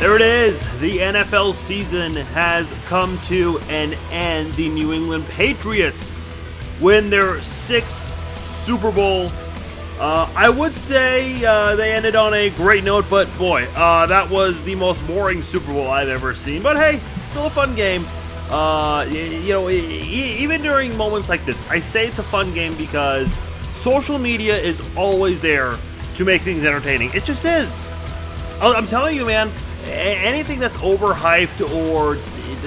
There it is. The NFL season has come to an end. The New England Patriots win their sixth Super Bowl. Uh, I would say uh, they ended on a great note, but boy, uh, that was the most boring Super Bowl I've ever seen. But hey, still a fun game. Uh, you know, even during moments like this, I say it's a fun game because social media is always there to make things entertaining. It just is. I'm telling you, man anything that's overhyped or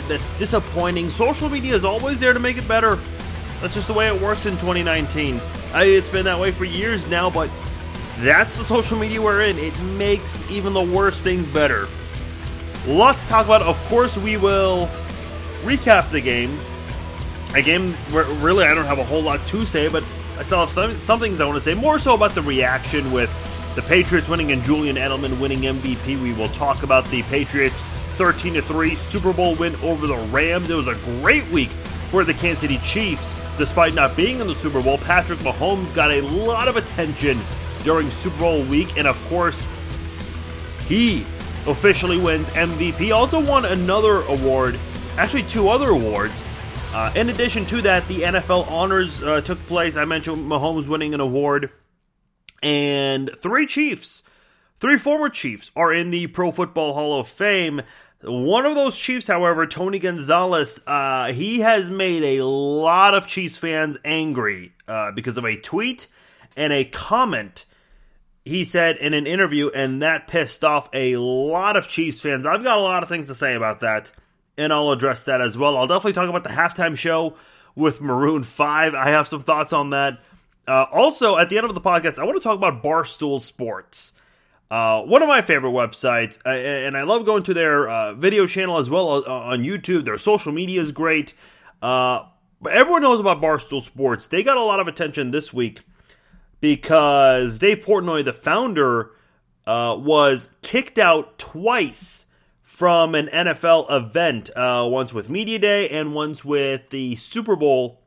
that's disappointing, social media is always there to make it better. That's just the way it works in 2019. I, it's been that way for years now, but that's the social media we're in. It makes even the worst things better. A lot to talk about. Of course, we will recap the game. A game where really I don't have a whole lot to say, but I still have some, some things I want to say. More so about the reaction with the Patriots winning and Julian Edelman winning MVP. We will talk about the Patriots 13 3 Super Bowl win over the Rams. It was a great week for the Kansas City Chiefs. Despite not being in the Super Bowl, Patrick Mahomes got a lot of attention during Super Bowl week, and of course, he officially wins MVP. Also won another award, actually two other awards. Uh, in addition to that, the NFL honors uh, took place. I mentioned Mahomes winning an award and three Chiefs, three former Chiefs, are in the Pro Football Hall of Fame. One of those Chiefs, however, Tony Gonzalez, uh, he has made a lot of Chiefs fans angry uh, because of a tweet and a comment he said in an interview, and that pissed off a lot of Chiefs fans. I've got a lot of things to say about that, and I'll address that as well. I'll definitely talk about the halftime show with Maroon 5. I have some thoughts on that. Uh, also, at the end of the podcast, I want to talk about Barstool Sports. Uh, one of my favorite websites, uh, and I love going to their uh, video channel as well uh, on YouTube. Their social media is great. Uh, but everyone knows about Barstool Sports. They got a lot of attention this week because Dave Portnoy, the founder, was kicked out twice from an NFL event, once with Media Day and once with the Super Bowl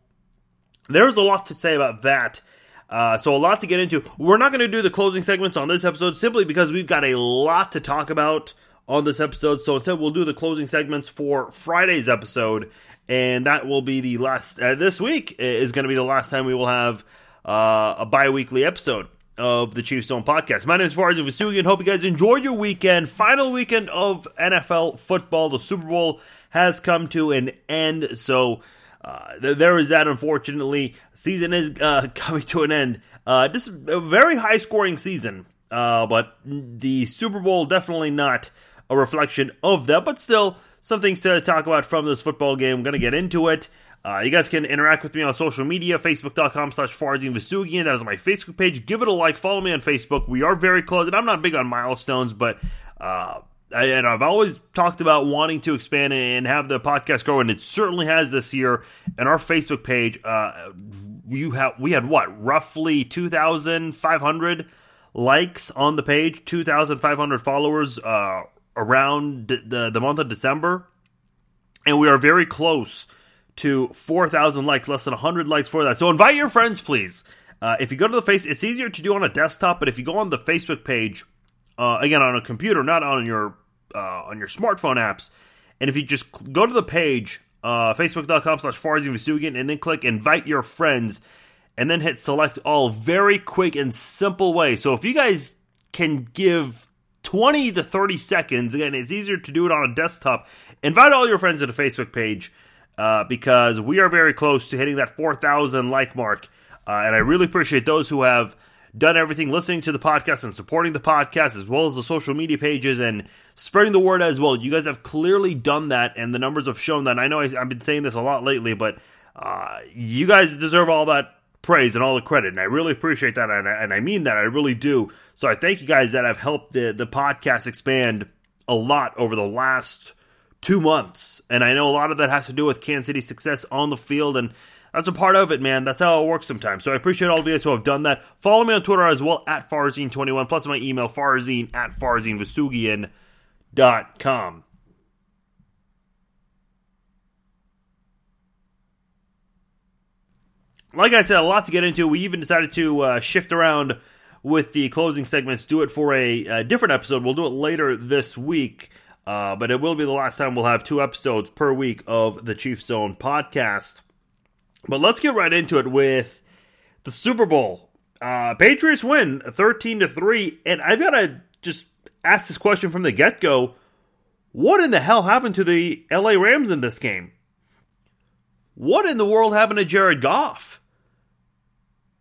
there's a lot to say about that. Uh, so a lot to get into. We're not going to do the closing segments on this episode simply because we've got a lot to talk about on this episode. So instead, we'll do the closing segments for Friday's episode, and that will be the last. Uh, this week is going to be the last time we will have uh, a bi-weekly episode of the Chiefs Zone podcast. My name is Farzin Vousoughian. Hope you guys enjoy your weekend. Final weekend of NFL football. The Super Bowl has come to an end. So uh, there is that, unfortunately. Season is uh, coming to an end. Uh, just a very high scoring season, uh, but the Super Bowl definitely not a reflection of that, but still some things to talk about from this football game. I'm going to get into it. Uh, you guys can interact with me on social media, facebook.com slash Vousoughian. That is my Facebook page. Give it a like. Follow me on Facebook. We are very close, and I'm not big on milestones, but uh, and I've always talked about wanting to expand and have the podcast grow, and it certainly has this year. And our Facebook page, uh, you have we had what roughly two thousand five hundred likes on the page, two thousand five hundred followers uh, around the the month of December, and we are very close to four thousand likes, less than hundred likes for that. So invite your friends, please. Uh, if you go to the face, it's easier to do on a desktop, but if you go on the Facebook page, uh, again on a computer, not on your uh, on your smartphone apps. And if you just go to the page, uh, facebook.com slash and then click invite your friends, and then hit select all. Very quick and simple way. So if you guys can give 20 to 30 seconds, again, it's easier to do it on a desktop. Invite all your friends to the Facebook page uh, because we are very close to hitting that 4,000 like mark. Uh, and I really appreciate those who have done everything listening to the podcast and supporting the podcast as well as the social media pages and spreading the word as well. You guys have clearly done that, and the numbers have shown that. I know I've been saying this a lot lately, but uh, you guys deserve all that praise and all the credit, and I really appreciate that, and I, and I mean that. I really do. So I thank you guys that have helped the the podcast expand a lot over the last two months, and I know a lot of that has to do with Kansas City's success on the field and that's a part of it, man. That's how it works sometimes. So I appreciate all of you guys who have done that. Follow me on Twitter as well at Farzin21, plus my email, farzin at farzinvousoughian.com. Like I said, a lot to get into. We even decided to uh, shift around with the closing segments, do it for a, a, different episode. We'll do it later this week. Uh, but it will be the last time we'll have two episodes per week of the Chiefs Zone podcast. But let's get right into it with the Super Bowl. Uh, Patriots win 13 to 3. And I've got to just ask this question from the get go. What in the hell happened to the LA Rams in this game? What in the world happened to Jared Goff?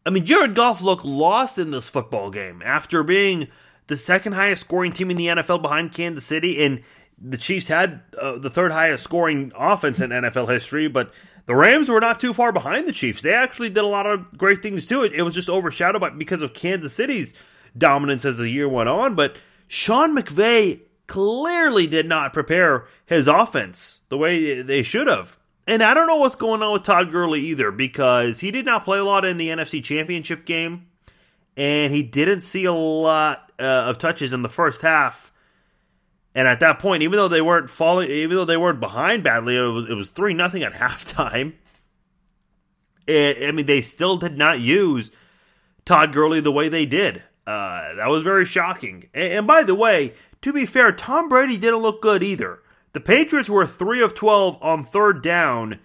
I mean, Jared Goff looked lost in this football game after being the second highest scoring team in the NFL behind Kansas City, and the Chiefs had uh, the third highest scoring offense in NFL history, but the Rams were not too far behind the Chiefs. They actually did a lot of great things too. It, it was just overshadowed by, because of Kansas City's dominance as the year went on, but Sean McVay clearly did not prepare his offense the way they should have. And I don't know what's going on with Todd Gurley either because he did not play a lot in the NFC Championship game and he didn't see a lot uh, of touches in the first half. And at that point, even though they weren't falling, even though they weren't behind badly, it was it was three nothing at halftime. It, I mean, they still did not use Todd Gurley the way they did. Uh, that was very shocking. And, and by the way, to be fair, Tom Brady didn't look good either. The Patriots were 3 of 12 on third down.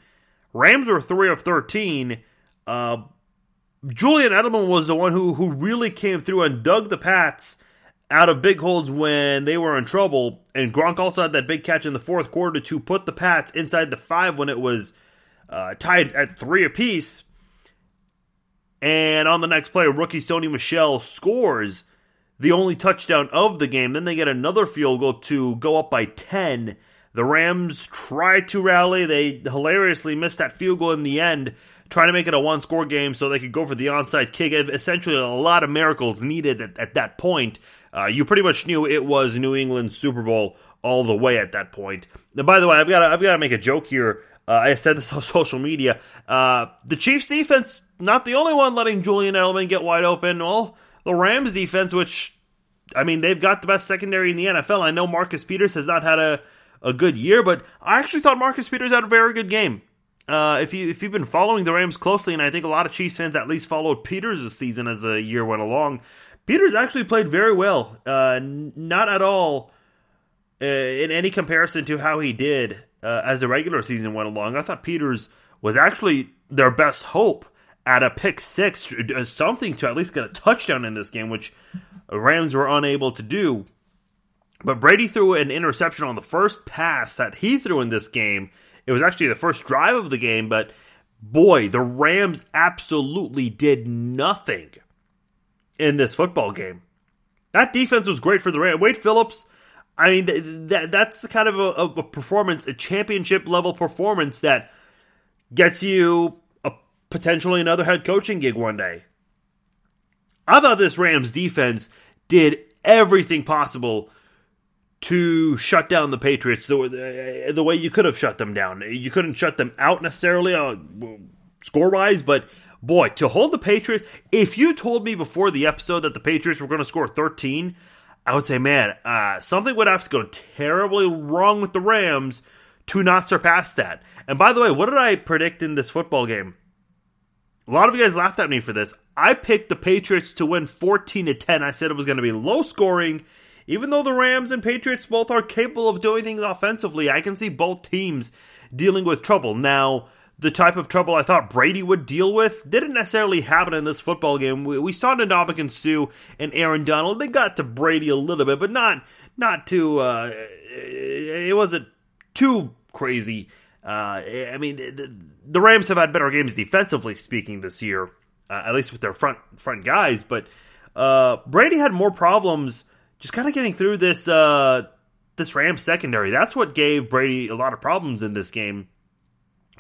Rams were 3 of 13. Uh, Julian Edelman was the one who, who really came through and dug the Pats out of big holds when they were in trouble. And Gronk also had that big catch in the fourth quarter to put the Pats inside the five when it was uh, tied at three apiece. And on the next play, rookie Sony Michel scores the only touchdown of the game. Then they get another field goal to go up by 10 the Rams try to rally. They hilariously missed that field goal in the end, trying to make it a one score game so they could go for the onside kick. Essentially, a lot of miracles needed at, at that point. Uh, you pretty much knew it was New England Super Bowl all the way at that point. By the way, I've got I've got to make a joke here. Uh, I said this on social media. Uh, the Chiefs defense, not the only one letting Julian Edelman get wide open. Well, the Rams defense, which, I mean, they've got the best secondary in the NFL. I know Marcus Peters has not had a a good year, but I actually thought Marcus Peters had a very good game. Uh, if you if you've been following the Rams closely, and I think a lot of Chiefs fans at least followed Peters this season as the year went along, Peters actually played very well. Uh, not at all uh, in any comparison to how he did uh, as the regular season went along. I thought Peters was actually their best hope at a pick six, uh, something to at least get a touchdown in this game, which Rams were unable to do. But Brady threw an interception on the first pass that he threw in this game. It was actually the first drive of the game, but boy, the Rams absolutely did nothing in this football game. That defense was great for the Rams. Wade Phillips, I mean, that that's kind of a, a performance, a championship level performance that gets you a potentially another head coaching gig one day. I thought this Rams defense did everything possible to shut down the Patriots the, the way you could have shut them down. You couldn't shut them out necessarily uh, score wise, but boy, to hold the Patriots, if you told me before the episode that the Patriots were going to score 13, I would say, man, uh, something would have to go terribly wrong with the Rams to not surpass that. And by the way, what did I predict in this football game? A lot of you guys laughed at me for this. I picked the Patriots to win 14 to 10. I said it was going to be low scoring even though the Rams and Patriots both are capable of doing things offensively, I can see both teams dealing with trouble. Now, the type of trouble I thought Brady would deal with didn't necessarily happen in this football game. We, we saw Ndamukong Suh and Aaron Donald. They got to Brady a little bit, but not not too. Uh, it wasn't too crazy. Uh, I mean, the, the, Rams have had better games defensively speaking this year, uh, at least with their front front guys. But uh, Brady had more problems just kind of getting through this uh, this Rams secondary. That's what gave Brady a lot of problems in this game.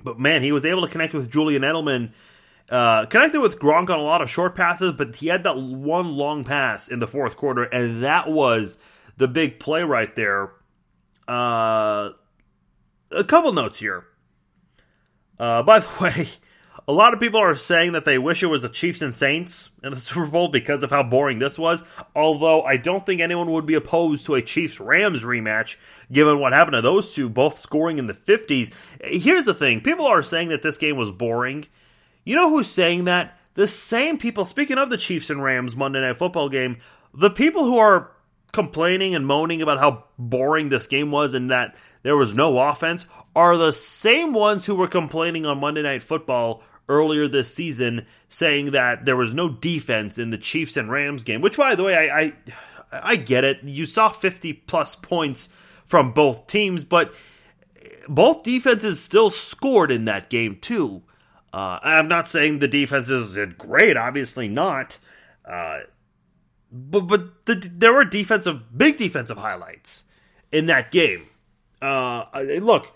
But man, he was able to connect with Julian Edelman, uh, connected with Gronk on a lot of short passes, but he had that one long pass in the fourth quarter, and that was the big play right there. Uh, a couple notes here. Uh, by the way, a lot of people are saying that they wish it was the Chiefs and Saints in the Super Bowl because of how boring this was. Although I don't think anyone would be opposed to a Chiefs Rams rematch, given what happened to those two, both scoring in the 50s. Here's the thing people are saying that this game was boring. You know who's saying that? The same people, speaking of the Chiefs and Rams Monday Night Football game, the people who are complaining and moaning about how boring this game was and that there was no offense are the same ones who were complaining on Monday Night Football earlier this season, saying that there was no defense in the Chiefs and Rams game. Which, by the way, I I, I get it. You saw 50 plus points from both teams, but both defenses still scored in that game too. Uh, I'm not saying the defenses did great, obviously not. Uh, but but the, there were defensive, big defensive highlights in that game. Uh, look,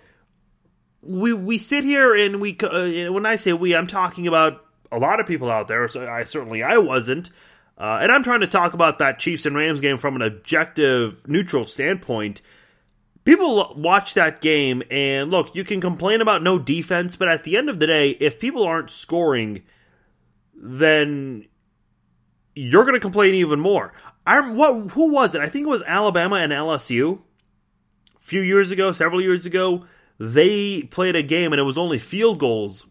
we we sit here and we uh, when I say we, I'm talking about a lot of people out there. So I certainly I wasn't, uh, and I'm trying to talk about that Chiefs and Rams game from an objective, neutral standpoint. People watch that game and look. You can complain about no defense, but at the end of the day, if people aren't scoring, then you're going to complain even more. I'm what who was it? I think it was Alabama and LSU. A few years ago, several years ago, they played a game and it was only field goals.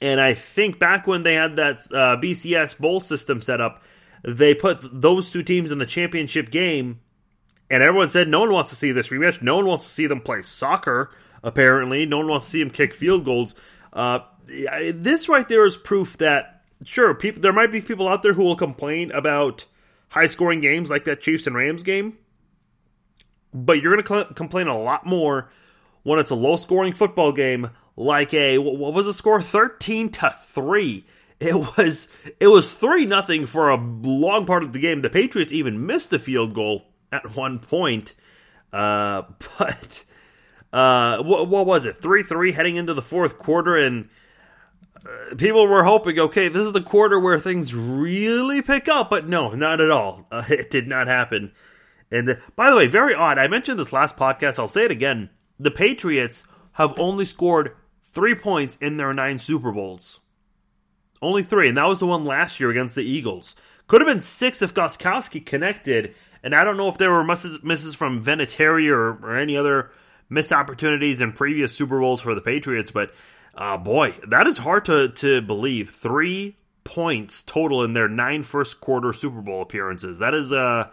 And I think back when they had that uh, BCS bowl system set up, they put those two teams in the championship game, and everyone said no one wants to see this rematch. No one wants to see them play soccer. Apparently, no one wants to see them kick field goals. Uh, this right there is proof that sure, people there might be people out there who will complain about high scoring games like that Chiefs and Rams game, but you're going to cl- complain a lot more when it's a low scoring football game like a what was the score 13 to 3 it was it was 3 nothing for a long part of the game the patriots even missed the field goal at one point uh, but uh, what, what was it 3-3 heading into the fourth quarter and people were hoping, okay, this is the quarter where things really pick up, but no, not at all. Uh, it did not happen. And uh, by the way, very odd. I mentioned this last podcast. I'll say it again. The Patriots have only scored three points in their nine Super Bowls. Only three, and that was the one last year against the Eagles. Could have been six if Gostkowski connected, and I don't know if there were misses, misses from Vinatieri or, or any other missed opportunities in previous Super Bowls for the Patriots, but uh, boy, that is hard to, to believe. Three points total in their nine first quarter Super Bowl appearances. That is uh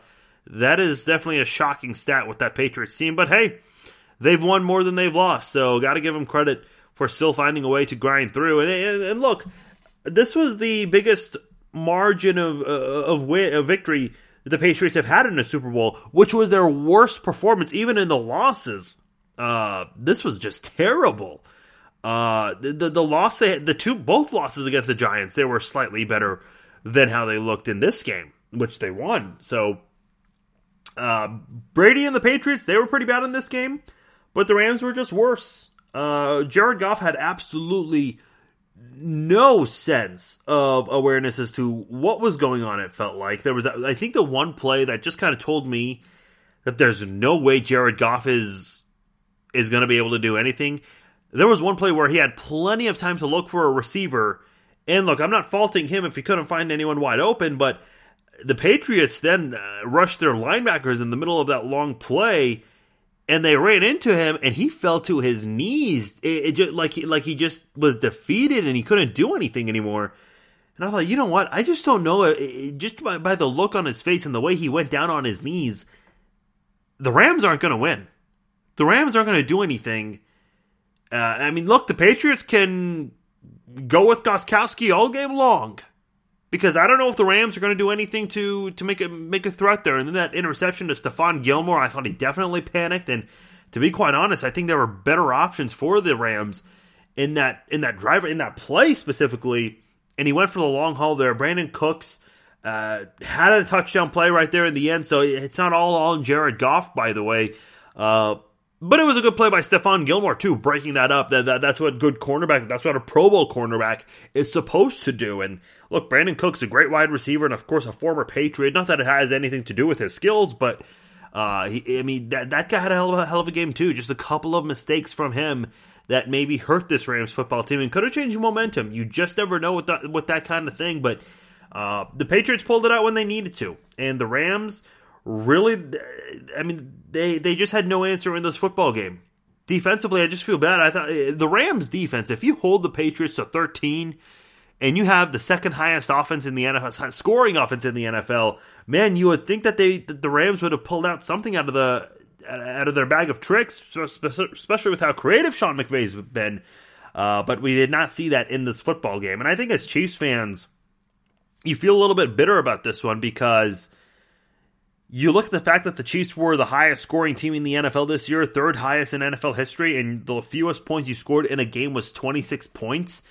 that is definitely a shocking stat with that Patriots team. But hey, they've won more than they've lost, so got to give them credit for still finding a way to grind through. And, and, and look, this was the biggest margin of uh, of, win, of victory the Patriots have had in a Super Bowl, which was their worst performance, even in the losses. Uh, this was just terrible. Uh, the, the, the loss they the two both losses against the Giants they were slightly better than how they looked in this game, which they won. So uh, Brady and the Patriots they were pretty bad in this game, but the Rams were just worse. Uh, Jared Goff had absolutely no sense of awareness as to what was going on. It felt like there was, I think, the one play that just kind of told me that there's no way Jared Goff is is going to be able to do anything. There was one play where he had plenty of time to look for a receiver. And look, I'm not faulting him if he couldn't find anyone wide open, but the Patriots then uh, rushed their linebackers in the middle of that long play, and they ran into him, and he fell to his knees, it, it just, like he, like he just was defeated and he couldn't do anything anymore. And I thought, you know what? I just don't know. It, just by, by the look on his face and the way he went down on his knees, the Rams aren't going to win. The Rams aren't going to do anything uh, I mean, look, the Patriots can go with Gostkowski all game long because I don't know if the Rams are going to do anything to to make a make a threat there. And then that interception to Stephon Gilmore, I thought he definitely panicked. And to be quite honest, I think there were better options for the Rams in that in that driver in that play specifically. And he went for the long haul there. Brandin Cooks uh, had a touchdown play right there in the end, so it's not all on Jared Goff, by the way. Uh, but it was a good play by Stephon Gilmore too, breaking that up. That, that that's what good cornerback. That's what a Pro Bowl cornerback is supposed to do. And look, Brandin Cooks a great wide receiver, and of course a former Patriot. Not that it has anything to do with his skills, but uh, he, I mean that that guy had a hell of a hell of a game too. Just a couple of mistakes from him that maybe hurt this Rams football team and could have changed momentum. You just never know with that with that kind of thing. But uh, the Patriots pulled it out when they needed to, and the Rams really, I mean, they they just had no answer in this football game. Defensively, I just feel bad. I thought eh, the Rams defense, if you hold the Patriots to 13 and you have the second highest offense in the NFL, scoring offense in the NFL, man, you would think that they that the Rams would have pulled out something out of the out of their bag of tricks, especially with how creative Sean McVay's been. Uh, but we did not see that in this football game, and I think as Chiefs fans, you feel a little bit bitter about this one because you look at the fact that the Chiefs were the highest scoring team in the NFL this year, third highest in NFL history, and the fewest points you scored in a game was 26 points.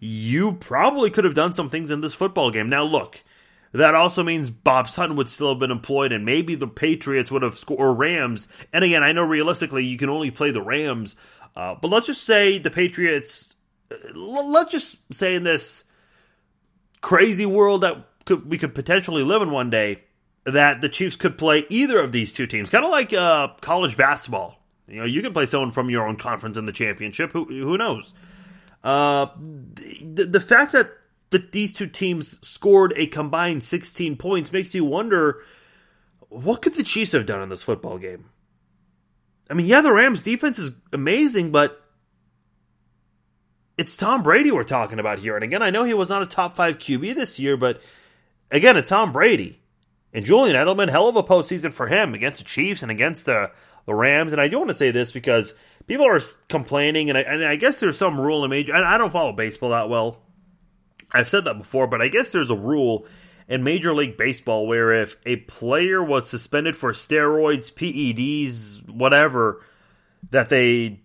You probably could have done some things in this football game. Now, look, that also means Bob Sutton would still have been employed, and maybe the Patriots would have scored, or Rams. And again, I know realistically you can only play the Rams, uh, but let's just say the Patriots, uh, let's just say in this crazy world that could, we could potentially live in one day, that the Chiefs could play either of these two teams, kind of like uh, college basketball. You know, you can play someone from your own conference in the championship. Who who knows? Uh, the, the fact that that these two teams scored a combined 16 points makes you wonder what could the Chiefs have done in this football game? I mean, yeah, the Rams defense is amazing, but it's Tom Brady we're talking about here. And again, I know he was not a top five QB this year, but again, it's Tom Brady. And Julian Edelman, hell of a postseason for him against the Chiefs and against the, the Rams. And I do want to say this because people are complaining, and I, and I guess there's some rule in major. I don't follow baseball that well. I've said that before, but I guess there's a rule in Major League Baseball where if a player was suspended for steroids, PEDs, whatever, that they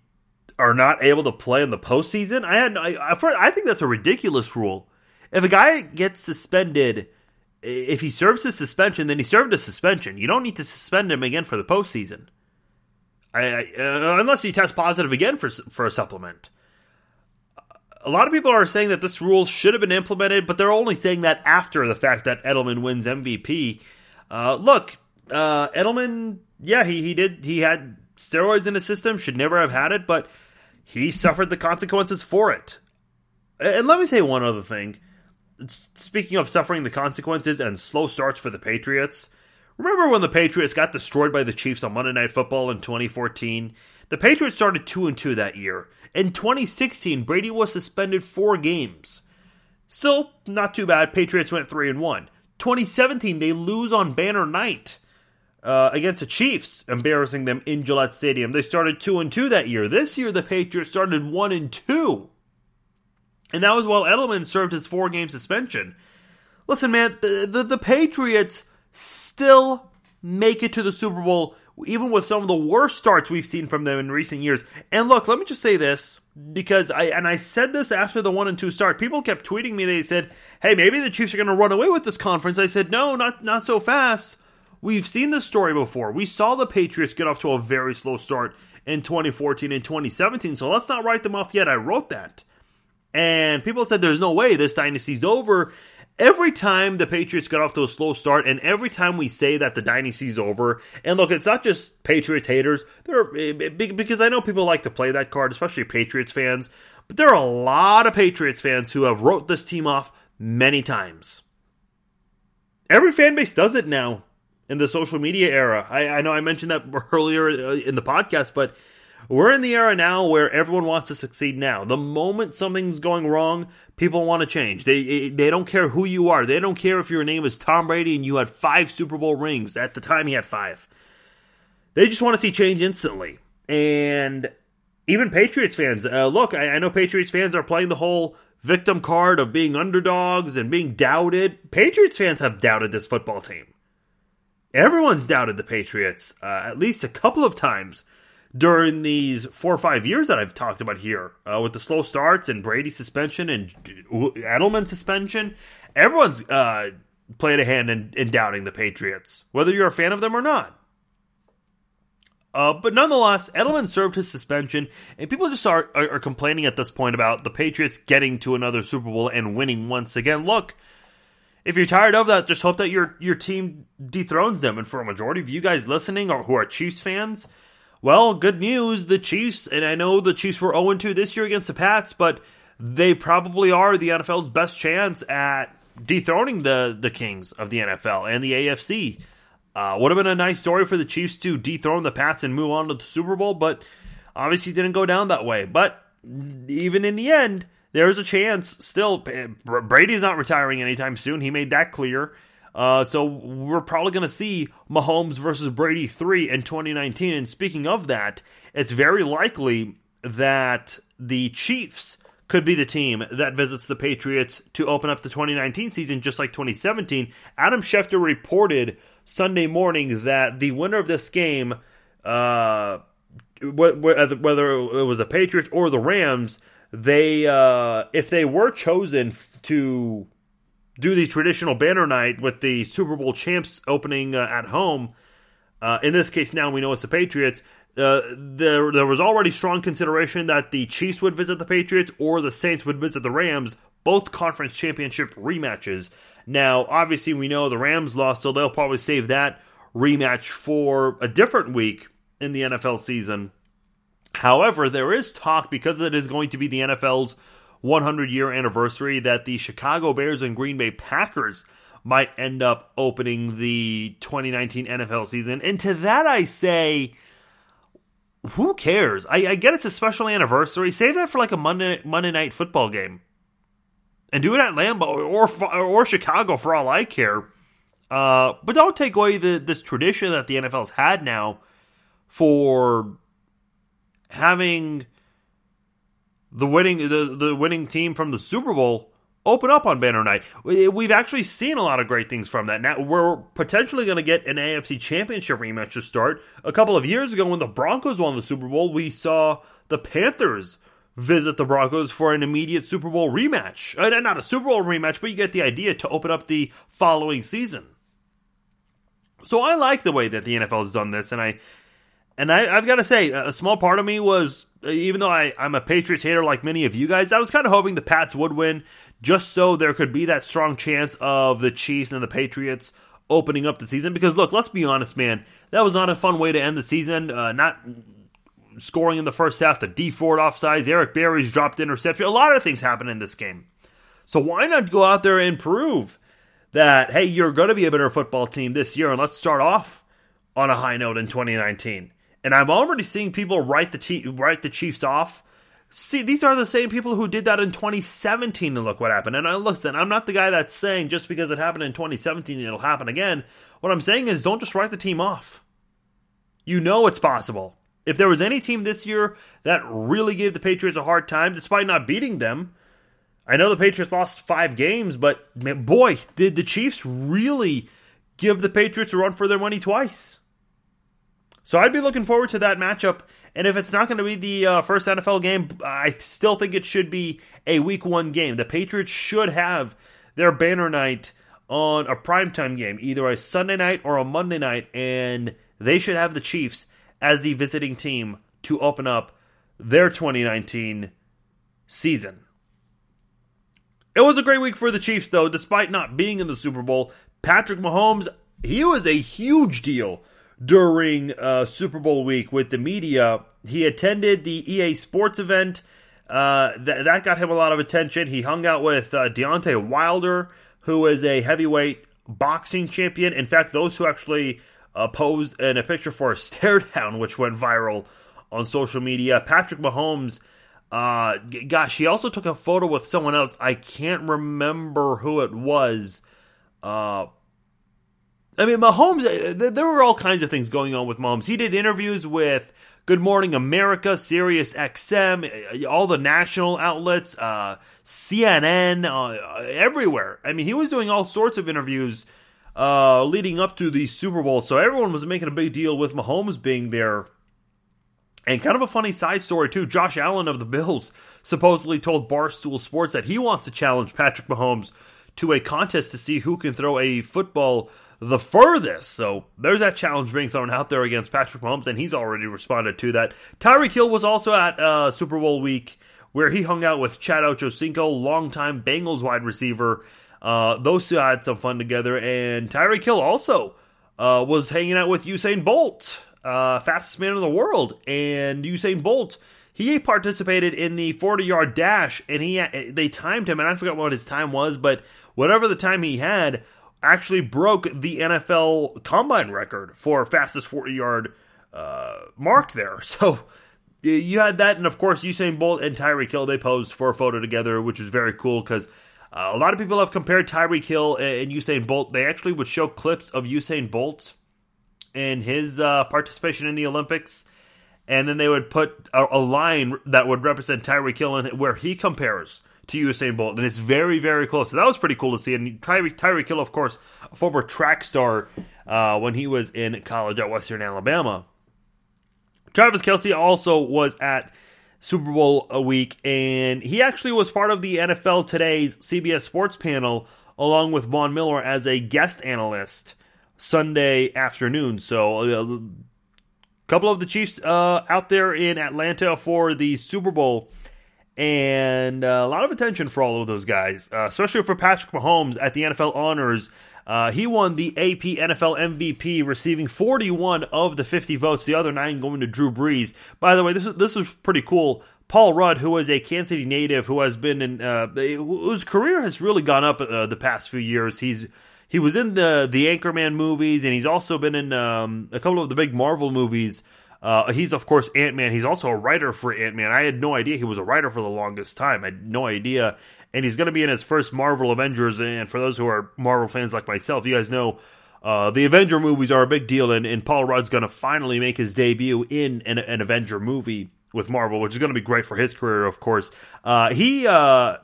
are not able to play in the postseason. I had I, I think that's a ridiculous rule. If a guy gets suspended, if he serves his suspension, then he served a suspension. You don't need to suspend him again for the postseason, I, I, uh, unless he tests positive again for for a supplement. A lot of people are saying that this rule should have been implemented, but they're only saying that after the fact that Edelman wins MVP. Uh, look, uh, Edelman, yeah, he, he did. He had steroids in his system, should never have had it, but he suffered the consequences for it. And let me say one other thing. Speaking of suffering the consequences and slow starts for the Patriots, remember when the Patriots got destroyed by the Chiefs on Monday Night Football in 2014? The Patriots started 2 and 2 that year. In 2016, Brady was suspended 4 games. Still not too bad. Patriots went 3 and 1. 2017, they lose on banner night uh, against the Chiefs, embarrassing them in Gillette Stadium. They started two and two that year. This year, the Patriots started one and two, and that was while Edelman served his four-game suspension. Listen, man, the, the, the Patriots still make it to the Super Bowl, even with some of the worst starts we've seen from them in recent years. And look, let me just say this because I and I said this after the one and two start. People kept tweeting me. They said, "Hey, maybe the Chiefs are going to run away with this conference." I said, "No, not not so fast." We've seen this story before. We saw the Patriots get off to a very slow start in 2014 and 2017, so let's not write them off yet. I wrote that. And people said there's no way this dynasty's over. Every time the Patriots got off to a slow start, and every time we say that the dynasty's over, and look, it's not just Patriots haters. There, eh, eh, because I know people like to play that card, especially Patriots fans. But there are a lot of Patriots fans who have wrote this team off many times. Every fan base does it now in the social media era. I, I know I mentioned that earlier uh, in the podcast, but we're in the era now where everyone wants to succeed now. The moment something's going wrong, people want to change. They they don't care who you are. They don't care if your name is Tom Brady and you had 5 Super Bowl rings. At the time he had 5. They just want to see change instantly. And even Patriots fans, uh, look, I, I know Patriots fans are playing the whole victim card of being underdogs and being doubted. Patriots fans have doubted this football team everyone's doubted the Patriots uh, at least a couple of times during these four or five years that I've talked about here, uh, with the slow starts and Brady suspension and Edelman suspension. Everyone's uh, played a hand in, in, doubting the Patriots, whether you're a fan of them or not. Uh, but nonetheless, Edelman served his suspension, and people just are, are, are complaining at this point about the Patriots getting to another Super Bowl and winning once again. Look, if you're tired of that, just hope that your your team dethrones them. And for a majority of you guys listening or who are Chiefs fans, well, good news. The Chiefs, and I know the Chiefs were 0 2 this year against the Pats, but they probably are the NFL's best chance at dethroning the, the Kings of the NFL and the AFC. Uh, would have been a nice story for the Chiefs to dethrone the Pats and move on to the Super Bowl, but obviously didn't go down that way. But even in the end, there's a chance still. Brady's not retiring anytime soon. He made that clear. Uh, so we're probably going to see Mahomes versus Brady 3 in 2019. And speaking of that, it's very likely that the Chiefs could be the team that visits the Patriots to open up the 2019 season, just like 2017. Adam Schefter reported Sunday morning that the winner of this game, uh, whether it was the Patriots or the Rams, they uh, if they were chosen to do the traditional banner night with the Super Bowl champs opening uh, at home. Uh, in this case, now we know it's the Patriots. Uh, there, there was already strong consideration that the Chiefs would visit the Patriots or the Saints would visit the Rams, both conference championship rematches. Now, obviously, we know the Rams lost, so they'll probably save that rematch for a different week in the NFL season. However, there is talk because it is going to be the NFL's 100 year anniversary that the Chicago Bears and Green Bay Packers might end up opening the 2019 NFL season. And to that, I say, who cares? I, I get it's a special anniversary. Save that for like a Monday Monday night football game, and do it at Lambeau or or, or Chicago for all I care. Uh, but don't take away the this tradition that the NFL's had now for having the winning the, the winning team from the Super Bowl open up on banner night. We've actually seen a lot of great things from that. Now we're potentially going to get an AFC Championship rematch to start. A couple of years ago, when the Broncos won the Super Bowl, we saw the Panthers visit the Broncos for an immediate Super Bowl rematch. Uh, not a Super Bowl rematch, but you get the idea to open up the following season. So I like the way that the NFL has done this, and I and I, have got to say, a small part of me was, even though I, I'm a Patriots hater like many of you guys, I was kind of hoping the Pats would win, just so there could be that strong chance of the Chiefs and the Patriots opening up the season. Because look, let's be honest, man, that was not a fun way to end the season. Uh, not scoring in the first half, the Dee Ford offsides, Eric Berry's dropped interception. A lot of things happened in this game. So why not go out there and prove that hey, you're going to be a better football team this year, and let's start off on a high note in 2019 and I'm already seeing people write the te- write the Chiefs off. See, these are the same people who did that in 2017, and look what happened. And I listen, I'm not the guy that's saying just because it happened in 2017 it'll happen again. What I'm saying is, don't just write the team off. You know it's possible. If there was any team this year that really gave the Patriots a hard time, despite not beating them, I know the Patriots lost five games, but man, boy, did the Chiefs really give the Patriots a run for their money twice. So I'd be looking forward to that matchup. And if it's not going to be the uh, first NFL game, I still think it should be a week one game. The Patriots should have their banner night on a primetime game, either a Sunday night or a Monday night, and they should have the Chiefs as the visiting team to open up their 2019 season. It was a great week for the Chiefs, though, despite not being in the Super Bowl. Patrick Mahomes, he was a huge deal during uh, Super Bowl week with the media. He attended the EA Sports event. Uh, th- that got him a lot of attention. He hung out with uh, Deontay Wilder, who is a heavyweight boxing champion. In fact, those who actually uh, posed in a picture for a stare down, which went viral on social media. Patrick Mahomes, uh, gosh, he also took a photo with someone else. I can't remember who it was. Uh, I mean, Mahomes, uh, there were all kinds of things going on with Mahomes. He did interviews with Good Morning America, Sirius XM, uh, all the national outlets, uh, CNN, uh, everywhere. I mean, he was doing all sorts of interviews uh, leading up to the Super Bowl, so everyone was making a big deal with Mahomes being there. And kind of a funny side story, too. Josh Allen of the Bills supposedly told Barstool Sports that he wants to challenge Patrick Mahomes to a contest to see who can throw a football the furthest. So there's that challenge being thrown out there against Patrick Mahomes, and he's already responded to that. Tyreek Hill was also at uh, Super Bowl week where he hung out with Chad Ochocinco, longtime Bengals wide receiver. Uh, those two had some fun together, and Tyreek Hill also uh, was hanging out with Usain Bolt, uh, fastest man in the world, and Usain Bolt. He participated in the 40 yard dash, and he they timed him, and I forgot what his time was, but whatever the time he had, actually broke the NFL combine record for fastest 40 yard uh, mark there. So you had that, and of course, Usain Bolt and Tyreek Hill they posed for a photo together, which was very cool because uh, a lot of people have compared Tyreek Hill and Usain Bolt. They actually would show clips of Usain Bolt and his uh, participation in the Olympics, and then they would put a, a line that would represent Tyreek Hill and where he compares to Usain Bolt, and it's very, very close. So that was pretty cool to see. And Tyreek Tyreek Hill, of course, a former track star uh, when he was in college at Western Alabama. Travis Kelce also was at Super Bowl a week, and he actually was part of the NFL Today's CBS Sports panel along with Von Miller as a guest analyst Sunday afternoon. So a uh, couple of the Chiefs uh, out there in Atlanta for the Super Bowl and uh, a lot of attention for all of those guys, uh, especially for Patrick Mahomes at the NFL Honors. Uh, he won the AP NFL MVP, receiving 41 of the 50 votes. The other nine going to Drew Brees. By the way, this is this was pretty cool. Paul Rudd, who is a Kansas City native, who has been in uh, whose career has really gone up uh, the past few years. He's he was in the the Anchorman movies, and he's also been in um, a couple of the big Marvel movies. Uh, he's of course Ant Man. He's also a writer for Ant Man. I had no idea he was a writer for the longest time. I had no idea. And he's going to be in his first Marvel Avengers. And for those who are Marvel fans like myself, you guys know uh, the Avenger movies are a big deal. And, and Paul Rudd's going to finally make his debut in an, an, Avenger movie with Marvel, which is going to be great for his career, of course. Uh, he uh,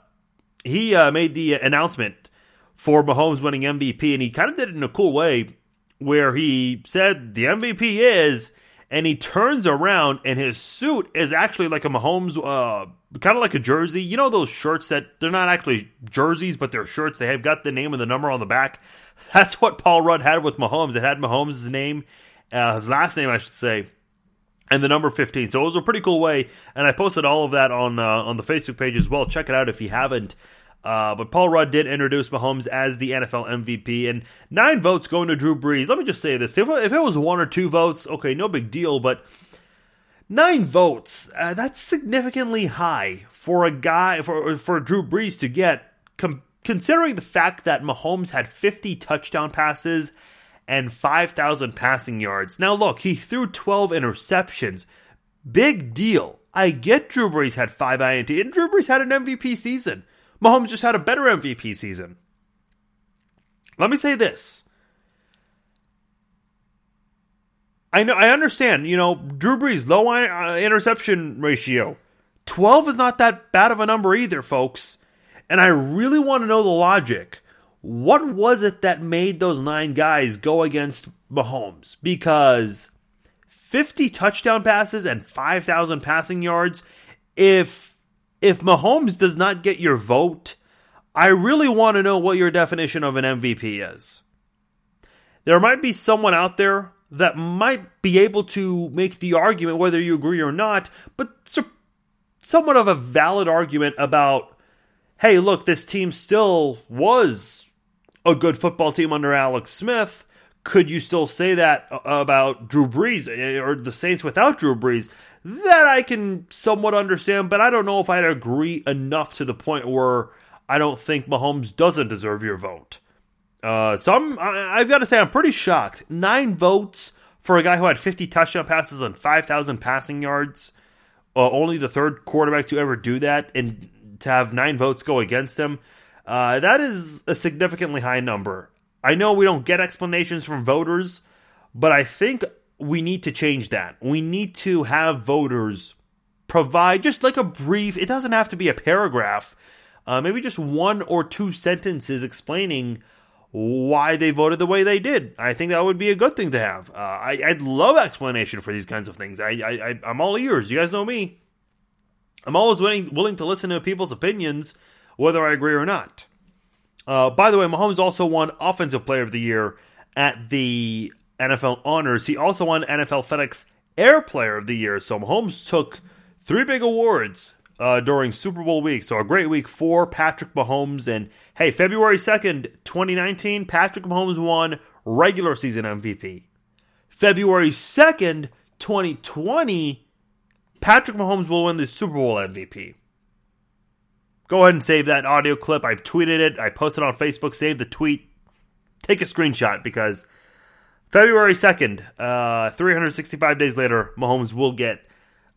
he uh, made the announcement for Mahomes winning MVP, and he kind of did it in a cool way, where he said the MVP is and he turns around and his suit is actually like a Mahomes, uh, kind of like a jersey. You know those shirts that they're not actually jerseys, but they're shirts. They have got the name and the number on the back. That's what Paul Rudd had with Mahomes. It had Mahomes' name, uh, his last name, I should say, and the number 15. So it was a pretty cool way. And I posted all of that on uh, on the Facebook page as well. Check it out if you haven't. Uh, but Paul Rudd did introduce Mahomes as the NFL MVP, and nine votes going to Drew Brees. Let me just say this: if, if it was one or two votes, okay, no big deal. But nine votes, uh, that's significantly high for a guy for for Drew Brees to get, com- considering the fact that Mahomes had 50 touchdown passes and 5,000 passing yards. Now, look, he threw 12 interceptions. Big deal. I get Drew Brees had five INT, and Drew Brees had an MVP season. Mahomes just had a better MVP season. Let me say this. I know I understand, you know, Drew Brees low uh, interception ratio. 12 is not that bad of a number either, folks. And I really want to know the logic. What was it that made those 9 guys go against Mahomes? Because 50 touchdown passes and 5,000 passing yards, if if Mahomes does not get your vote, I really want to know what your definition of an MVP is. There might be someone out there that might be able to make the argument, whether you agree or not, but somewhat of a valid argument about, hey, look, this team still was a good football team under Alex Smith. Could you still say that about Drew Brees eh, or the Saints without Drew Brees? That I can somewhat understand, but I don't know if I'd agree enough to the point where I don't think Mahomes doesn't deserve your vote. Uh, so I'm, I, have got to say, I'm pretty shocked. Nine votes for a guy who had 50 touchdown passes and 5,000 passing yards. Uh, only the third quarterback to ever do that, and to have nine votes go against him. Uh, that is a significantly high number. I know we don't get explanations from voters, but I think we need to change that. We need to have voters provide just like a brief, it doesn't have to be a paragraph, uh, maybe just one or two sentences explaining why they voted the way they did. I think that would be a good thing to have. Uh, I, would love explanation for these kinds of things. I, I, I'm all ears. You guys know me. I'm always willing, willing to listen to people's opinions, whether I agree or not. Uh, by the way, Mahomes also won Offensive Player of the Year at the NFL honors. He also won NFL FedEx Air Player of the Year. So Mahomes took three big awards uh, during Super Bowl week. So a great week for Patrick Mahomes. And hey, February 2nd, 2019, Patrick Mahomes won regular season MVP. February 2nd, 2020, Patrick Mahomes will win the Super Bowl MVP. Go ahead and save that audio clip. I tweeted it. I posted it on Facebook. Save the tweet. Take a screenshot because February 2nd, uh, 365 days later, Mahomes will get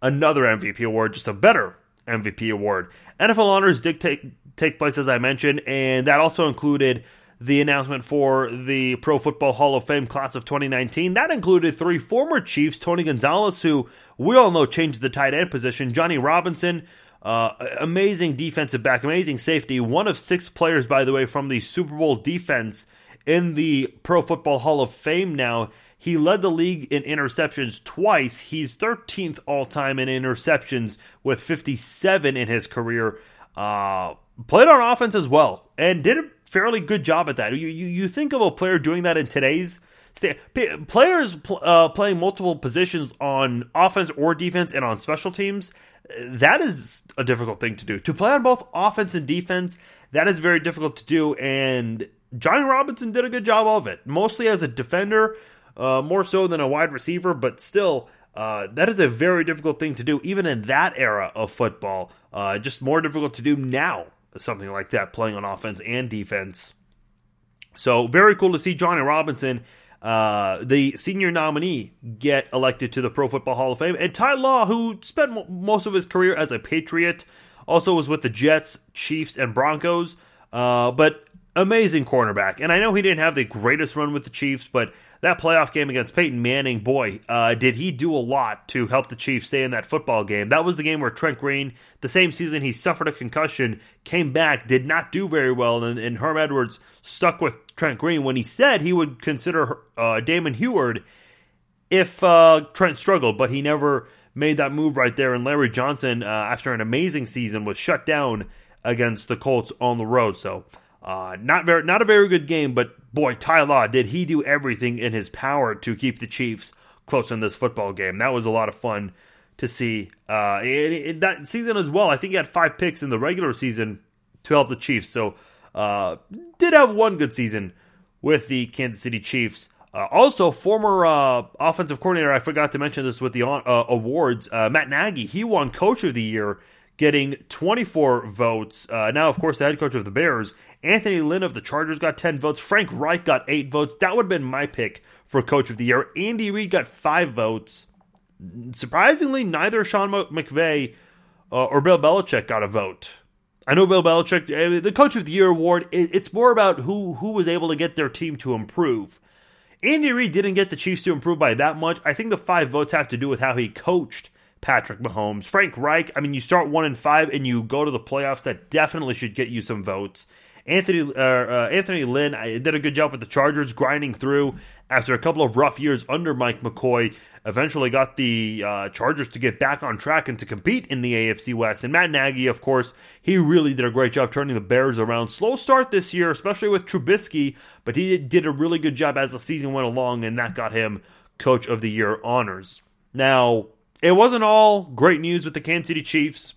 another MVP award, just a better MVP award. NFL honors did take, take place, as I mentioned, and that also included the announcement for the Pro Football Hall of Fame class of 2019. That included three former Chiefs, Tony Gonzalez, who we all know changed the tight end position, Johnny Robinson, uh, amazing defensive back, amazing safety, one of six players, by the way, from the Super Bowl defense in the Pro Football Hall of Fame now. He led the league in interceptions twice. He's 13th all time in interceptions with 57 in his career. Uh, played on offense as well and did a fairly good job at that. You, you, you think of a player doing that in today's players uh, playing multiple positions on offense or defense and on special teams that is a difficult thing to do to play on both offense and defense that is very difficult to do and johnny robinson did a good job of it mostly as a defender uh, more so than a wide receiver, but still, uh, that is a very difficult thing to do, even in that era of football. Uh, just more difficult to do now, something like that, playing on offense and defense. So, very cool to see Johnny Robinson, uh, the senior nominee, get elected to the Pro Football Hall of Fame. And Ty Law, who spent most of his career as a Patriot, also was with the Jets, Chiefs, and Broncos. Uh, but amazing cornerback. And I know he didn't have the greatest run with the Chiefs, but that playoff game against Peyton Manning, boy, uh, did he do a lot to help the Chiefs stay in that football game. That was the game where Trent Green, the same season he suffered a concussion, came back, did not do very well, and, and Herm Edwards stuck with Trent Green when he said he would consider uh, Damon Huard if uh, Trent struggled, but he never made that move right there. And Larry Johnson, uh, after an amazing season, was shut down against the Colts on the road. So uh, not very, not a very good game, but boy, Ty Law did he do everything in his power to keep the Chiefs close in this football game. That was a lot of fun to see. Uh, in, in that season as well, I think he had five picks in the regular season to help the Chiefs. So uh, did have one good season with the Kansas City Chiefs. Uh, also, former uh, offensive coordinator, I forgot to mention this with the uh, awards, uh, Matt Nagy, he won Coach of the Year getting 24 votes. Uh, now, of course, the head coach of the Bears, Anthony Lynn of the Chargers, got 10 votes. Frank Reich got 8 votes. That would have been my pick for coach of the year. Andy Reid got 5 votes. Surprisingly, neither Sean McVay uh, or Bill Belichick got a vote. I know Bill Belichick, the Coach of the Year award, it's more about who who was able to get their team to improve. Andy Reid didn't get the Chiefs to improve by that much. I think the five votes have to do with how he coached Patrick Mahomes. Frank Reich, I mean, you start one and five and you go to the playoffs. That definitely should get you some votes. Anthony uh, uh, Anthony Lynn did a good job with the Chargers, grinding through after a couple of rough years under Mike McCoy. Eventually, got the uh, Chargers to get back on track and to compete in the AFC West. And Matt Nagy, of course, he really did a great job turning the Bears around. Slow start this year, especially with Trubisky, but he did a really good job as the season went along, and that got him Coach of the Year honors. Now, it wasn't all great news with the Kansas City Chiefs.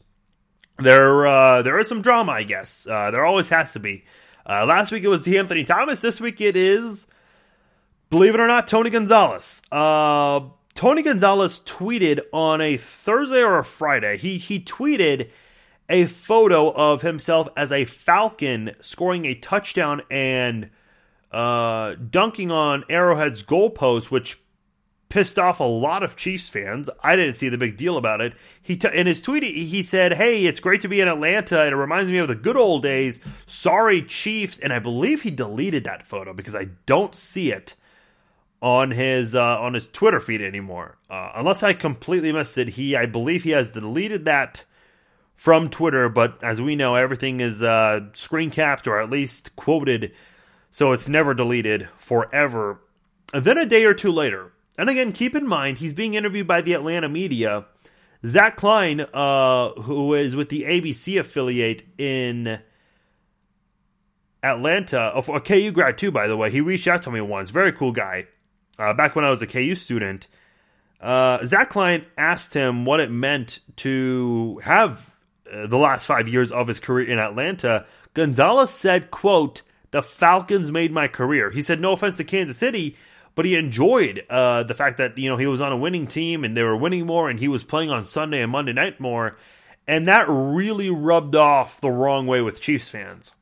There, uh, there is some drama, I guess. Uh, there always has to be. Uh, last week it was Anthony Thomas. This week it is, believe it or not, Tony Gonzalez. Uh, Tony Gonzalez tweeted on a Thursday or a Friday. He he tweeted a photo of himself as a Falcon scoring a touchdown and uh, dunking on Arrowhead's goalpost, which pissed off a lot of Chiefs fans. I didn't see the big deal about it. He t- in his tweet he said, "Hey, it's great to be in Atlanta, and it reminds me of the good old days. Sorry, Chiefs." And I believe he deleted that photo because I don't see it on his uh, on his Twitter feed anymore. Uh, unless I completely missed it, he I believe he has deleted that from Twitter. But as we know, everything is uh, screen capped or at least quoted, so it's never deleted forever. And then a day or two later, and again, keep in mind, he's being interviewed by the Atlanta media. Zach Klein, uh, who is with the ABC affiliate in Atlanta, a KU grad too, by the way. He reached out to me once. Very cool guy. Uh, back when I was a KU student, uh, Zach Klein asked him what it meant to have uh, the last five years of his career in Atlanta. Gonzalez said, "quote The Falcons made my career." He said, "No offense to Kansas City." But he enjoyed uh, the fact that you know he was on a winning team and they were winning more, and he was playing on Sunday and Monday night more, and that really rubbed off the wrong way with Chiefs fans.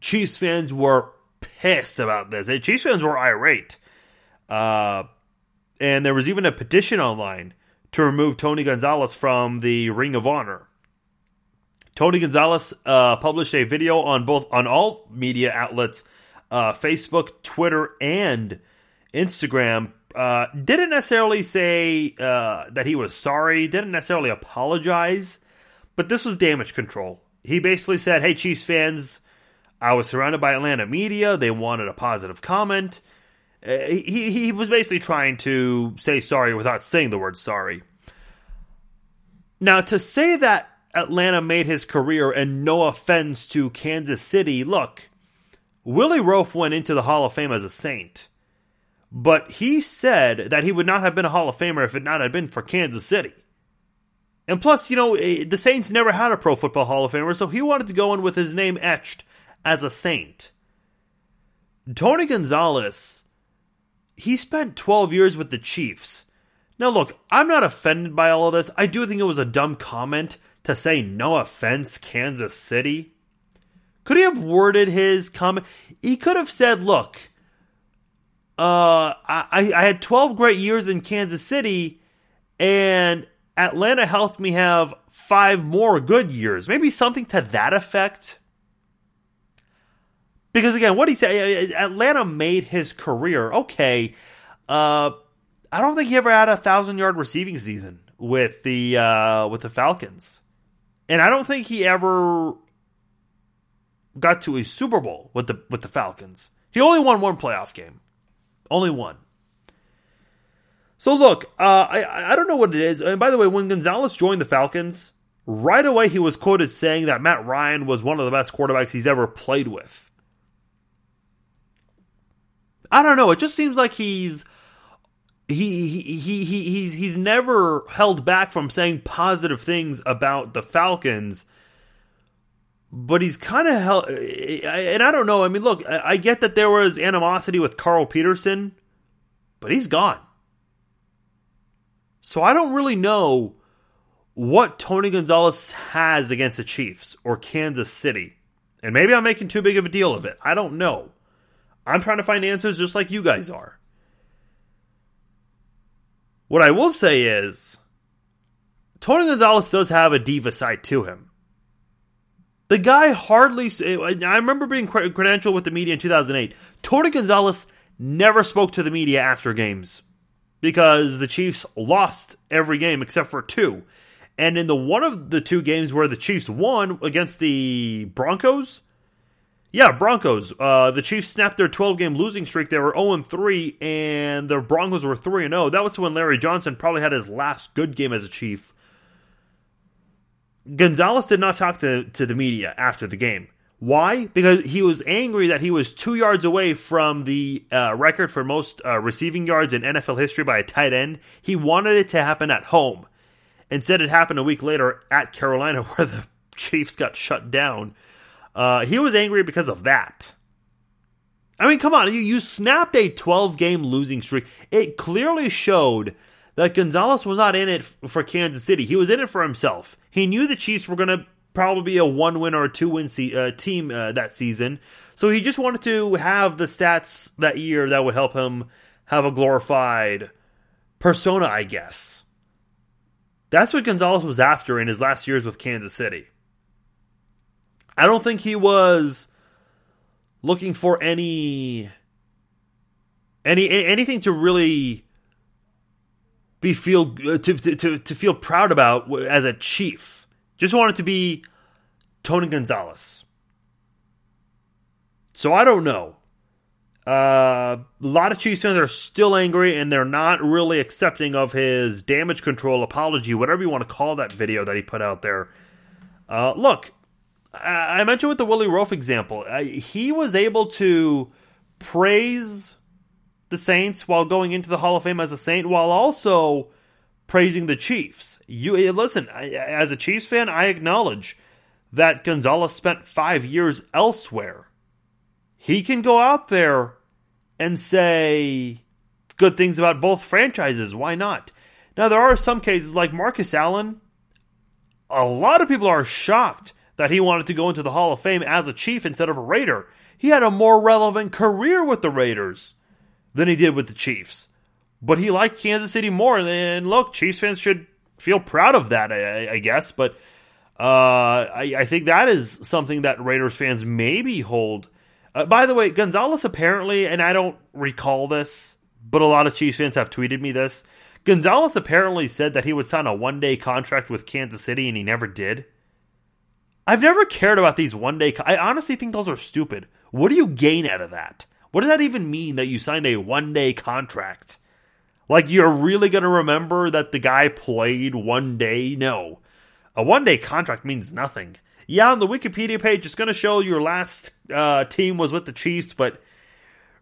Chiefs fans were pissed about this. Chiefs fans were irate, uh, and there was even a petition online to remove Tony Gonzalez from the Ring of Honor. Tony Gonzalez uh, published a video on both on all media outlets, uh, Facebook, Twitter, and Instagram. Uh, didn't necessarily say uh, that he was sorry. Didn't necessarily apologize, but this was damage control. He basically said, "Hey, Chiefs fans, I was surrounded by Atlanta media. They wanted a positive comment." Uh, he he was basically trying to say sorry without saying the word sorry. Now, to say that Atlanta made his career, and no offense to Kansas City, look, Willie Roaf went into the Hall of Fame as a Saint, but he said that he would not have been a Hall of Famer if it not had been for Kansas City. And plus, you know, eh, the Saints never had a Pro Football Hall of Famer, so he wanted to go in with his name etched as a Saint. Tony Gonzalez, he spent 12 years with the Chiefs. Now, look, I'm not offended by all of this. I do think it was a dumb comment to say no offense, Kansas City? Could he have worded his comment? He could have said, look, uh, I, I had 12 great years in Kansas City, and Atlanta helped me have five more good years. Maybe something to that effect. Because again, what he said, Atlanta made his career. Okay, uh, I don't think he ever had a thousand yard receiving season with the uh, with the Falcons. And I don't think he ever got to a Super Bowl with the with the Falcons. He only won one playoff game. Only one. So look, uh, I I don't know what it is. And by the way, when Gonzalez joined the Falcons, right away he was quoted saying that Matt Ryan was one of the best quarterbacks he's ever played with. I don't know. It just seems like he's he he he he's he's never held back from saying positive things about the Falcons but he's kind of held and I don't know I mean look I get that there was animosity with Carl Peterson but he's gone. So I don't really know what Tony Gonzalez has against the Chiefs or Kansas City and maybe I'm making too big of a deal of it I don't know. I'm trying to find answers just like you guys are. What I will say is, Tony Gonzalez does have a diva side to him. The guy hardly. I remember being credentialed with the media in 2008. Tony Gonzalez never spoke to the media after games because the Chiefs lost every game except for two. And in the one of the two games where the Chiefs won against the Broncos, yeah, Broncos. Uh, the Chiefs snapped their 12 game losing streak. They were 0 3, and the Broncos were 3 0. That was when Larry Johnson probably had his last good game as a Chief. Gonzalez did not talk to, to the media after the game. Why? Because he was angry that he was two yards away from the uh, record for most uh, receiving yards in NFL history by a tight end. He wanted it to happen at home. Instead, it happened a week later at Carolina, where the Chiefs got shut down. Uh, he was angry because of that. I mean, come on, you, you snapped a 12 game losing streak. It clearly showed that Gonzalez was not in it for Kansas City. He was in it for himself. He knew the Chiefs were going to probably be a one win or a two win se- uh, team uh, that season. So he just wanted to have the stats that year that would help him have a glorified persona, I guess. That's what Gonzalez was after in his last years with Kansas City. I don't think he was looking for any any anything to really be feel to to to feel proud about as a chief. Just wanted to be Tony Gonzalez. So I don't know. Uh, a lot of Chiefs fans are still angry and they're not really accepting of his damage control apology, whatever you want to call that video that he put out there. Uh, look, I mentioned with the Willie Roaf example, he was able to praise the Saints while going into the Hall of Fame as a Saint, while also praising the Chiefs. You eh, listen, as a Chiefs fan, I acknowledge that Gonzalez spent five years elsewhere. He can go out there and say good things about both franchises. Why not? Now, there are some cases like Marcus Allen. A lot of people are shocked that he wanted to go into the Hall of Fame as a Chief instead of a Raider. He had a more relevant career with the Raiders than he did with the Chiefs. but he liked Kansas City more. And look, Chiefs fans should feel proud of that, I, I guess. But uh, I, I, think that is something that Raiders fans maybe hold. Uh, by the way, Gonzalez apparently, and I don't recall this, but a lot of Chiefs fans have tweeted me this. Gonzalez apparently said that he would sign a one day contract with Kansas City, and he never did. I've never cared about these one day. I honestly think those are stupid. What do you gain out of that? What does that even mean that you signed a one day contract? Like you're really going to remember that the guy played one day? No. A one day contract means nothing. Yeah, on the Wikipedia page, it's going to show your last uh, team was with the Chiefs, but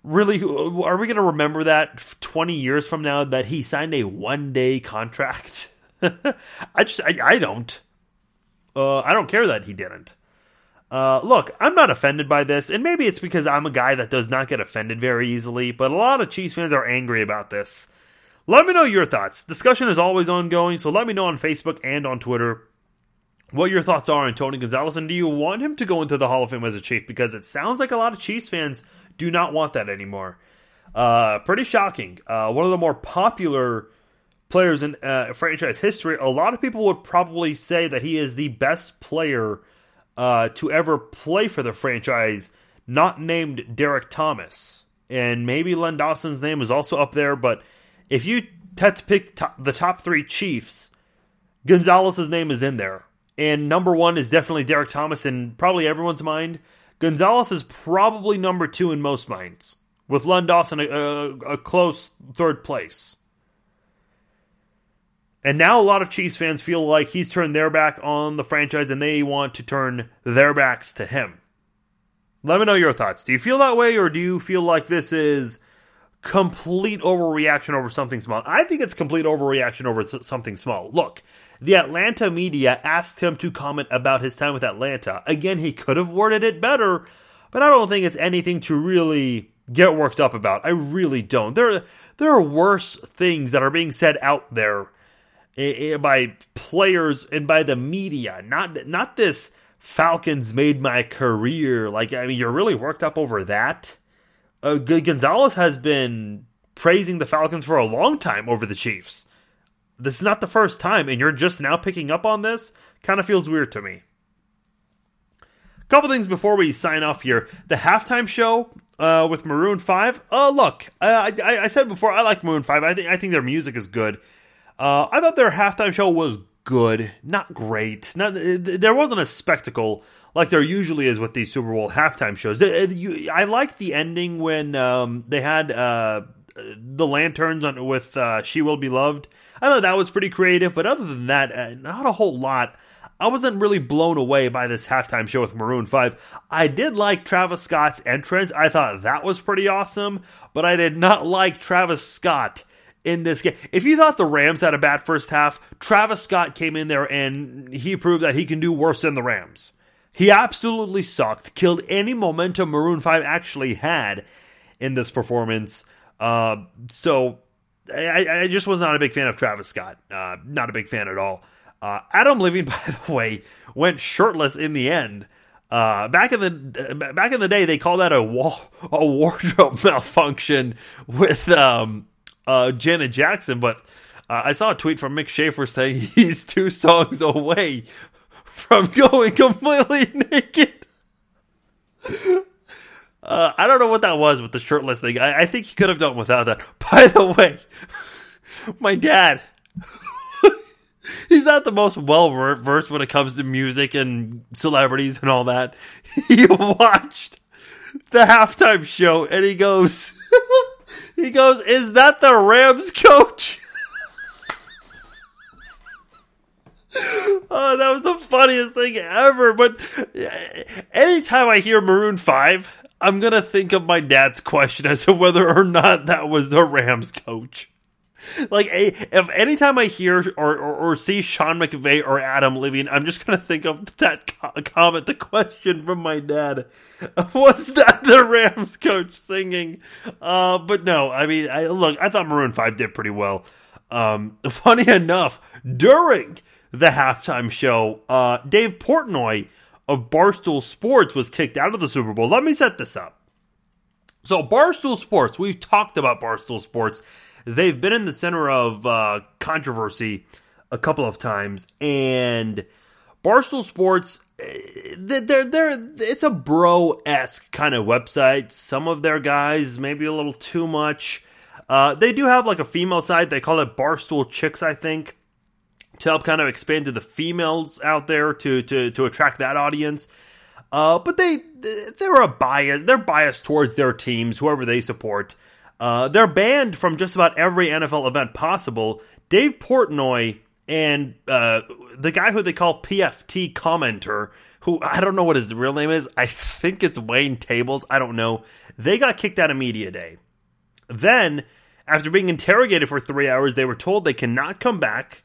really, are we going to remember that 20 years from now that he signed a one day contract? I just, I, I don't. Uh, I don't care that he didn't. Uh, look, I'm not offended by this, and maybe it's because I'm a guy that does not get offended very easily, but a lot of Chiefs fans are angry about this. Let me know your thoughts. Discussion is always ongoing, so let me know on Facebook and on Twitter what your thoughts are on Tony Gonzalez, and do you want him to go into the Hall of Fame as a Chief? Because it sounds like a lot of Chiefs fans do not want that anymore. Uh, pretty shocking. Uh, one of the more popular players in uh, franchise history, a lot of people would probably say that he is the best player uh, to ever play for the franchise, not named Derrick Thomas. And maybe Len Dawson's name is also up there, but if you had to pick top, the top three Chiefs, Gonzalez's name is in there. And number one is definitely Derrick Thomas in probably everyone's mind. Gonzalez is probably number two in most minds, with Len Dawson a, a, a close third place. And now a lot of Chiefs fans feel like he's turned their back on the franchise and they want to turn their backs to him. Let me know your thoughts. Do you feel that way or do you feel like this is complete overreaction over something small? I think it's complete overreaction over something small. Look, the Atlanta media asked him to comment about his time with Atlanta. Again, he could have worded it better, but I don't think it's anything to really get worked up about. I really don't. There there are worse things that are being said out there by players and by the media. Not not this Falcons made my career. Like I mean, you're really worked up over that. Uh, Gonzalez has been praising the Falcons for a long time over the Chiefs. This is not the first time, and you're just now picking up on this. Kind of feels weird to me. A couple things before we sign off here. The halftime show uh, with Maroon Five. Uh, look, I, I, I said before I like Maroon Five. I think I think their music is good. Uh, I thought their halftime show was good, not great. Not, there wasn't a spectacle like there usually is with these Super Bowl halftime shows. I liked the ending when um, they had uh, the lanterns on, with uh, "She Will Be Loved." I thought that was pretty creative, but other than that, uh, not a whole lot. I wasn't really blown away by this halftime show with Maroon 5. I did like Travis Scott's entrance. I thought that was pretty awesome, but I did not like Travis Scott in this game. If you thought the Rams had a bad first half, Travis Scott came in there and he proved that he can do worse than the Rams. He absolutely sucked, killed any momentum Maroon 5 actually had in this performance. Uh, so I, I, just was not a big fan of Travis Scott. Uh, not a big fan at all. Uh, Adam Levine, by the way, went shirtless in the end. Uh, back in the back in the day, they called that a, wall, a wardrobe malfunction with um, uh, Janet Jackson, but uh, I saw a tweet from Mick Schaefer saying he's two songs away from going completely naked. Uh, I don't know what that was with the shirtless thing. I, I think he could have done without that. By the way, my dad, he's not the most well versed when it comes to music and celebrities and all that. He watched the halftime show and he goes, he goes, Is that the Rams coach? oh, that was the funniest thing ever. But anytime I hear Maroon 5, I'm going to think of my dad's question as to whether or not that was the Rams coach. Like, if anytime I hear or, or, or see Sean McVay or Adam Levine, I'm just to think of that comment, the question from my dad. was that the Rams coach singing? Uh, but no, I mean, I, look, I thought Maroon Five did pretty well. Um, funny enough, during the halftime show, uh, Dave Portnoy of Barstool Sports was kicked out of the Super Bowl. Let me set this up. So, Barstool Sports, we've talked about Barstool Sports. They've been in the center of uh, controversy a couple of times, and Barstool Sports, eh, they're they're it's a bro esque kind of website. Some of their guys maybe a little too much. Uh, they do have like a female side. They call it Barstool Chicks, I think, to help kind of expand to the females out there to to to attract that audience. Uh, but they they're a bias. They're biased towards their teams, whoever they support. Uh, they're banned from just about every NFL event possible. Dave Portnoy and uh, the guy who they call PFT commenter, who I don't know what his real name is. I think it's Wayne Tables. I don't know. They got kicked out of media day. Then, after being interrogated for three hours, they were told they cannot come back.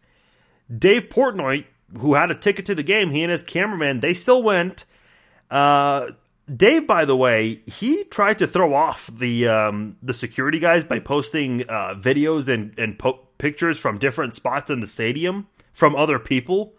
Dave Portnoy, who had a ticket to the game, he and his cameraman, they still went. Uh, Dave, by the way, he tried to throw off the um, the security guys by posting uh, videos and and po- pictures from different spots in the stadium from other people.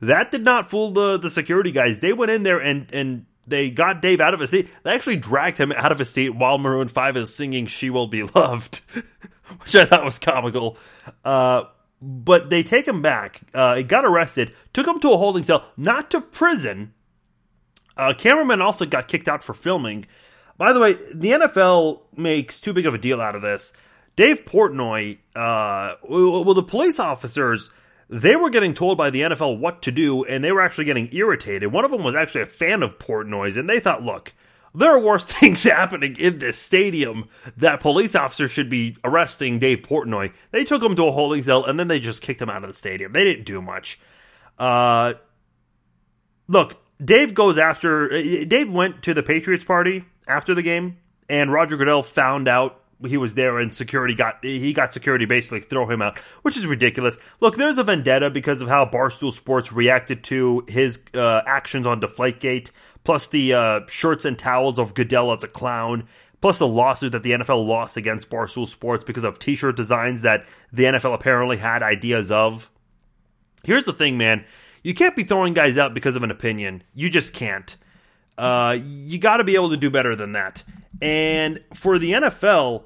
That did not fool the the security guys. They went in there and and they got Dave out of his seat. They actually dragged him out of his seat while Maroon Five is singing "She Will Be Loved," which I thought was comical. Uh, but they take him back. Uh, he got arrested, took him to a holding cell, not to prison. Uh, cameraman also got kicked out for filming. By the way, the NFL makes too big of a deal out of this. Dave Portnoy, uh, well, the police officers they were getting told by the NFL what to do, and they were actually getting irritated. One of them was actually a fan of Portnoy's, and they thought, look, there are worse things happening in this stadium that police officers should be arresting Dave Portnoy. They took him to a holding cell, and then they just kicked him out of the stadium. They didn't do much. Uh, look, Dave goes after. Dave went to the Patriots party after the game, and Roger Goodell found out he was there and security got he got security basically throw him out, which is ridiculous. Look, there's a vendetta because of how Barstool Sports reacted to his uh, actions on Deflategate, plus the uh, shirts and towels of Goodell as a clown, plus the lawsuit that the NFL lost against Barstool Sports because of T-shirt designs that the NFL apparently had ideas of. Here's the thing, man. You can't be throwing guys out because of an opinion. You just can't. Uh, you got to be able to do better than that. And for the NFL,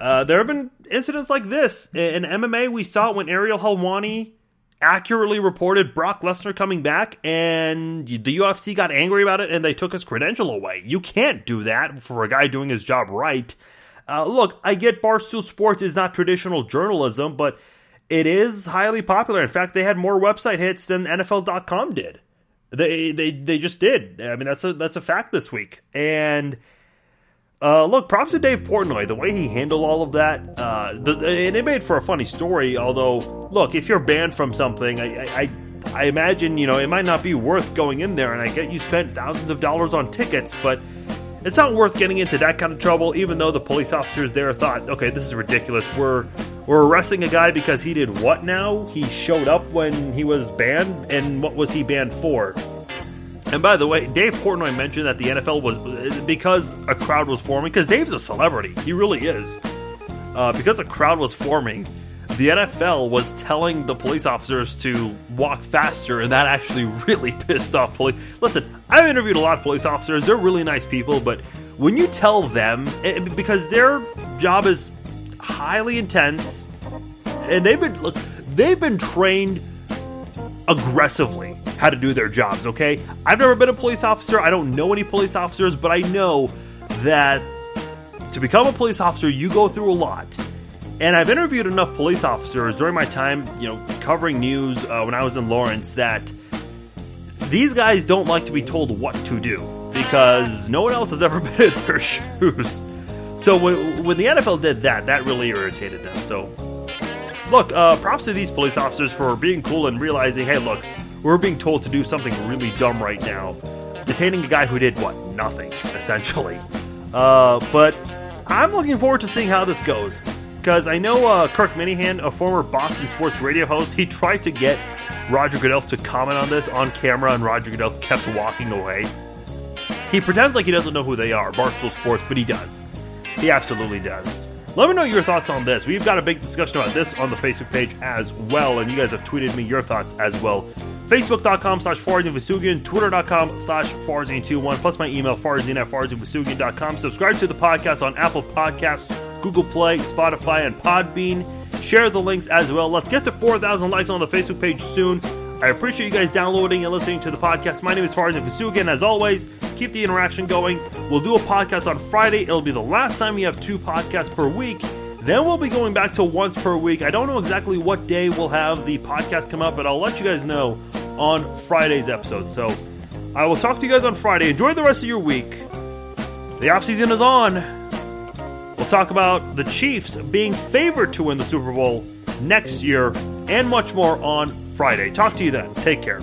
uh, there have been incidents like this. In MMA, we saw it when Ariel Helwani accurately reported Brock Lesnar coming back, and the UFC got angry about it and they took his credential away. You can't do that for a guy doing his job right. Uh, look, I get Barstool Sports is not traditional journalism, but it is highly popular. In fact, they had more website hits than NFL.com did. They they they just did. I mean, that's a that's a fact this week. And uh, look, props to Dave Portnoy. The way he handled all of that, uh, the, and it made for a funny story. Although, look, if you're banned from something, I, I, I imagine you know it might not be worth going in there. And I get you spent thousands of dollars on tickets, but it's not worth getting into that kind of trouble. Even though the police officers there thought, okay, this is ridiculous. We're we're arresting a guy because he did what now? He showed up when he was banned, and what was he banned for? And by the way, Dave Portnoy mentioned that the NFL was because a crowd was forming. Because Dave's a celebrity, he really is. Uh, because a crowd was forming, the NFL was telling the police officers to walk faster, and that actually really pissed off police. Listen, I've interviewed a lot of police officers; they're really nice people, but when you tell them, eh, because their job is highly intense, and they've been look, they've been trained aggressively how to do their jobs, okay? I've never been a police officer. I don't know any police officers, but I know that to become a police officer, you go through a lot. And I've interviewed enough police officers during my time, you know, covering news uh, when I was in Lawrence that these guys don't like to be told what to do because no one else has ever been in their shoes. So when, when the NFL did that, that really irritated them. So, look, uh, props to these police officers for being cool and realizing, hey, look, we're being told to do something really dumb right now, detaining a guy who did what nothing essentially. Uh, but I'm looking forward to seeing how this goes because I know uh, Kirk Minihane, a former Boston sports radio host, he tried to get Roger Goodell to comment on this on camera, and Roger Goodell kept walking away. He pretends like he doesn't know who they are, Barstool Sports, but he does. He absolutely does. Let me know your thoughts on this. We've got a big discussion about this on the Facebook page as well, and you guys have tweeted me your thoughts as well. Facebook.com slash Farzin Twitter.com slash Farzin21, plus my email, Farzin at FarzinVousoughian.com. Subscribe to the podcast on Apple Podcasts Google Play, Spotify, and Podbean. Share the links as well. Let's get to 4,000 likes on the Facebook page soon. I appreciate you guys downloading and listening to the podcast. My name is Farzin Vousoughian. As always, keep the interaction going. We'll do a podcast on Friday. It'll be the last time we have two podcasts per week. Then we'll be going back to once per week. I don't know exactly what day we'll have the podcast come out, but I'll let you guys know on Friday's episode. So I will talk to you guys on Friday. Enjoy the rest of your week. The off season is on. Talk about the Chiefs being favored to win the Super Bowl next year and much more on Friday. Talk to you then. Take care.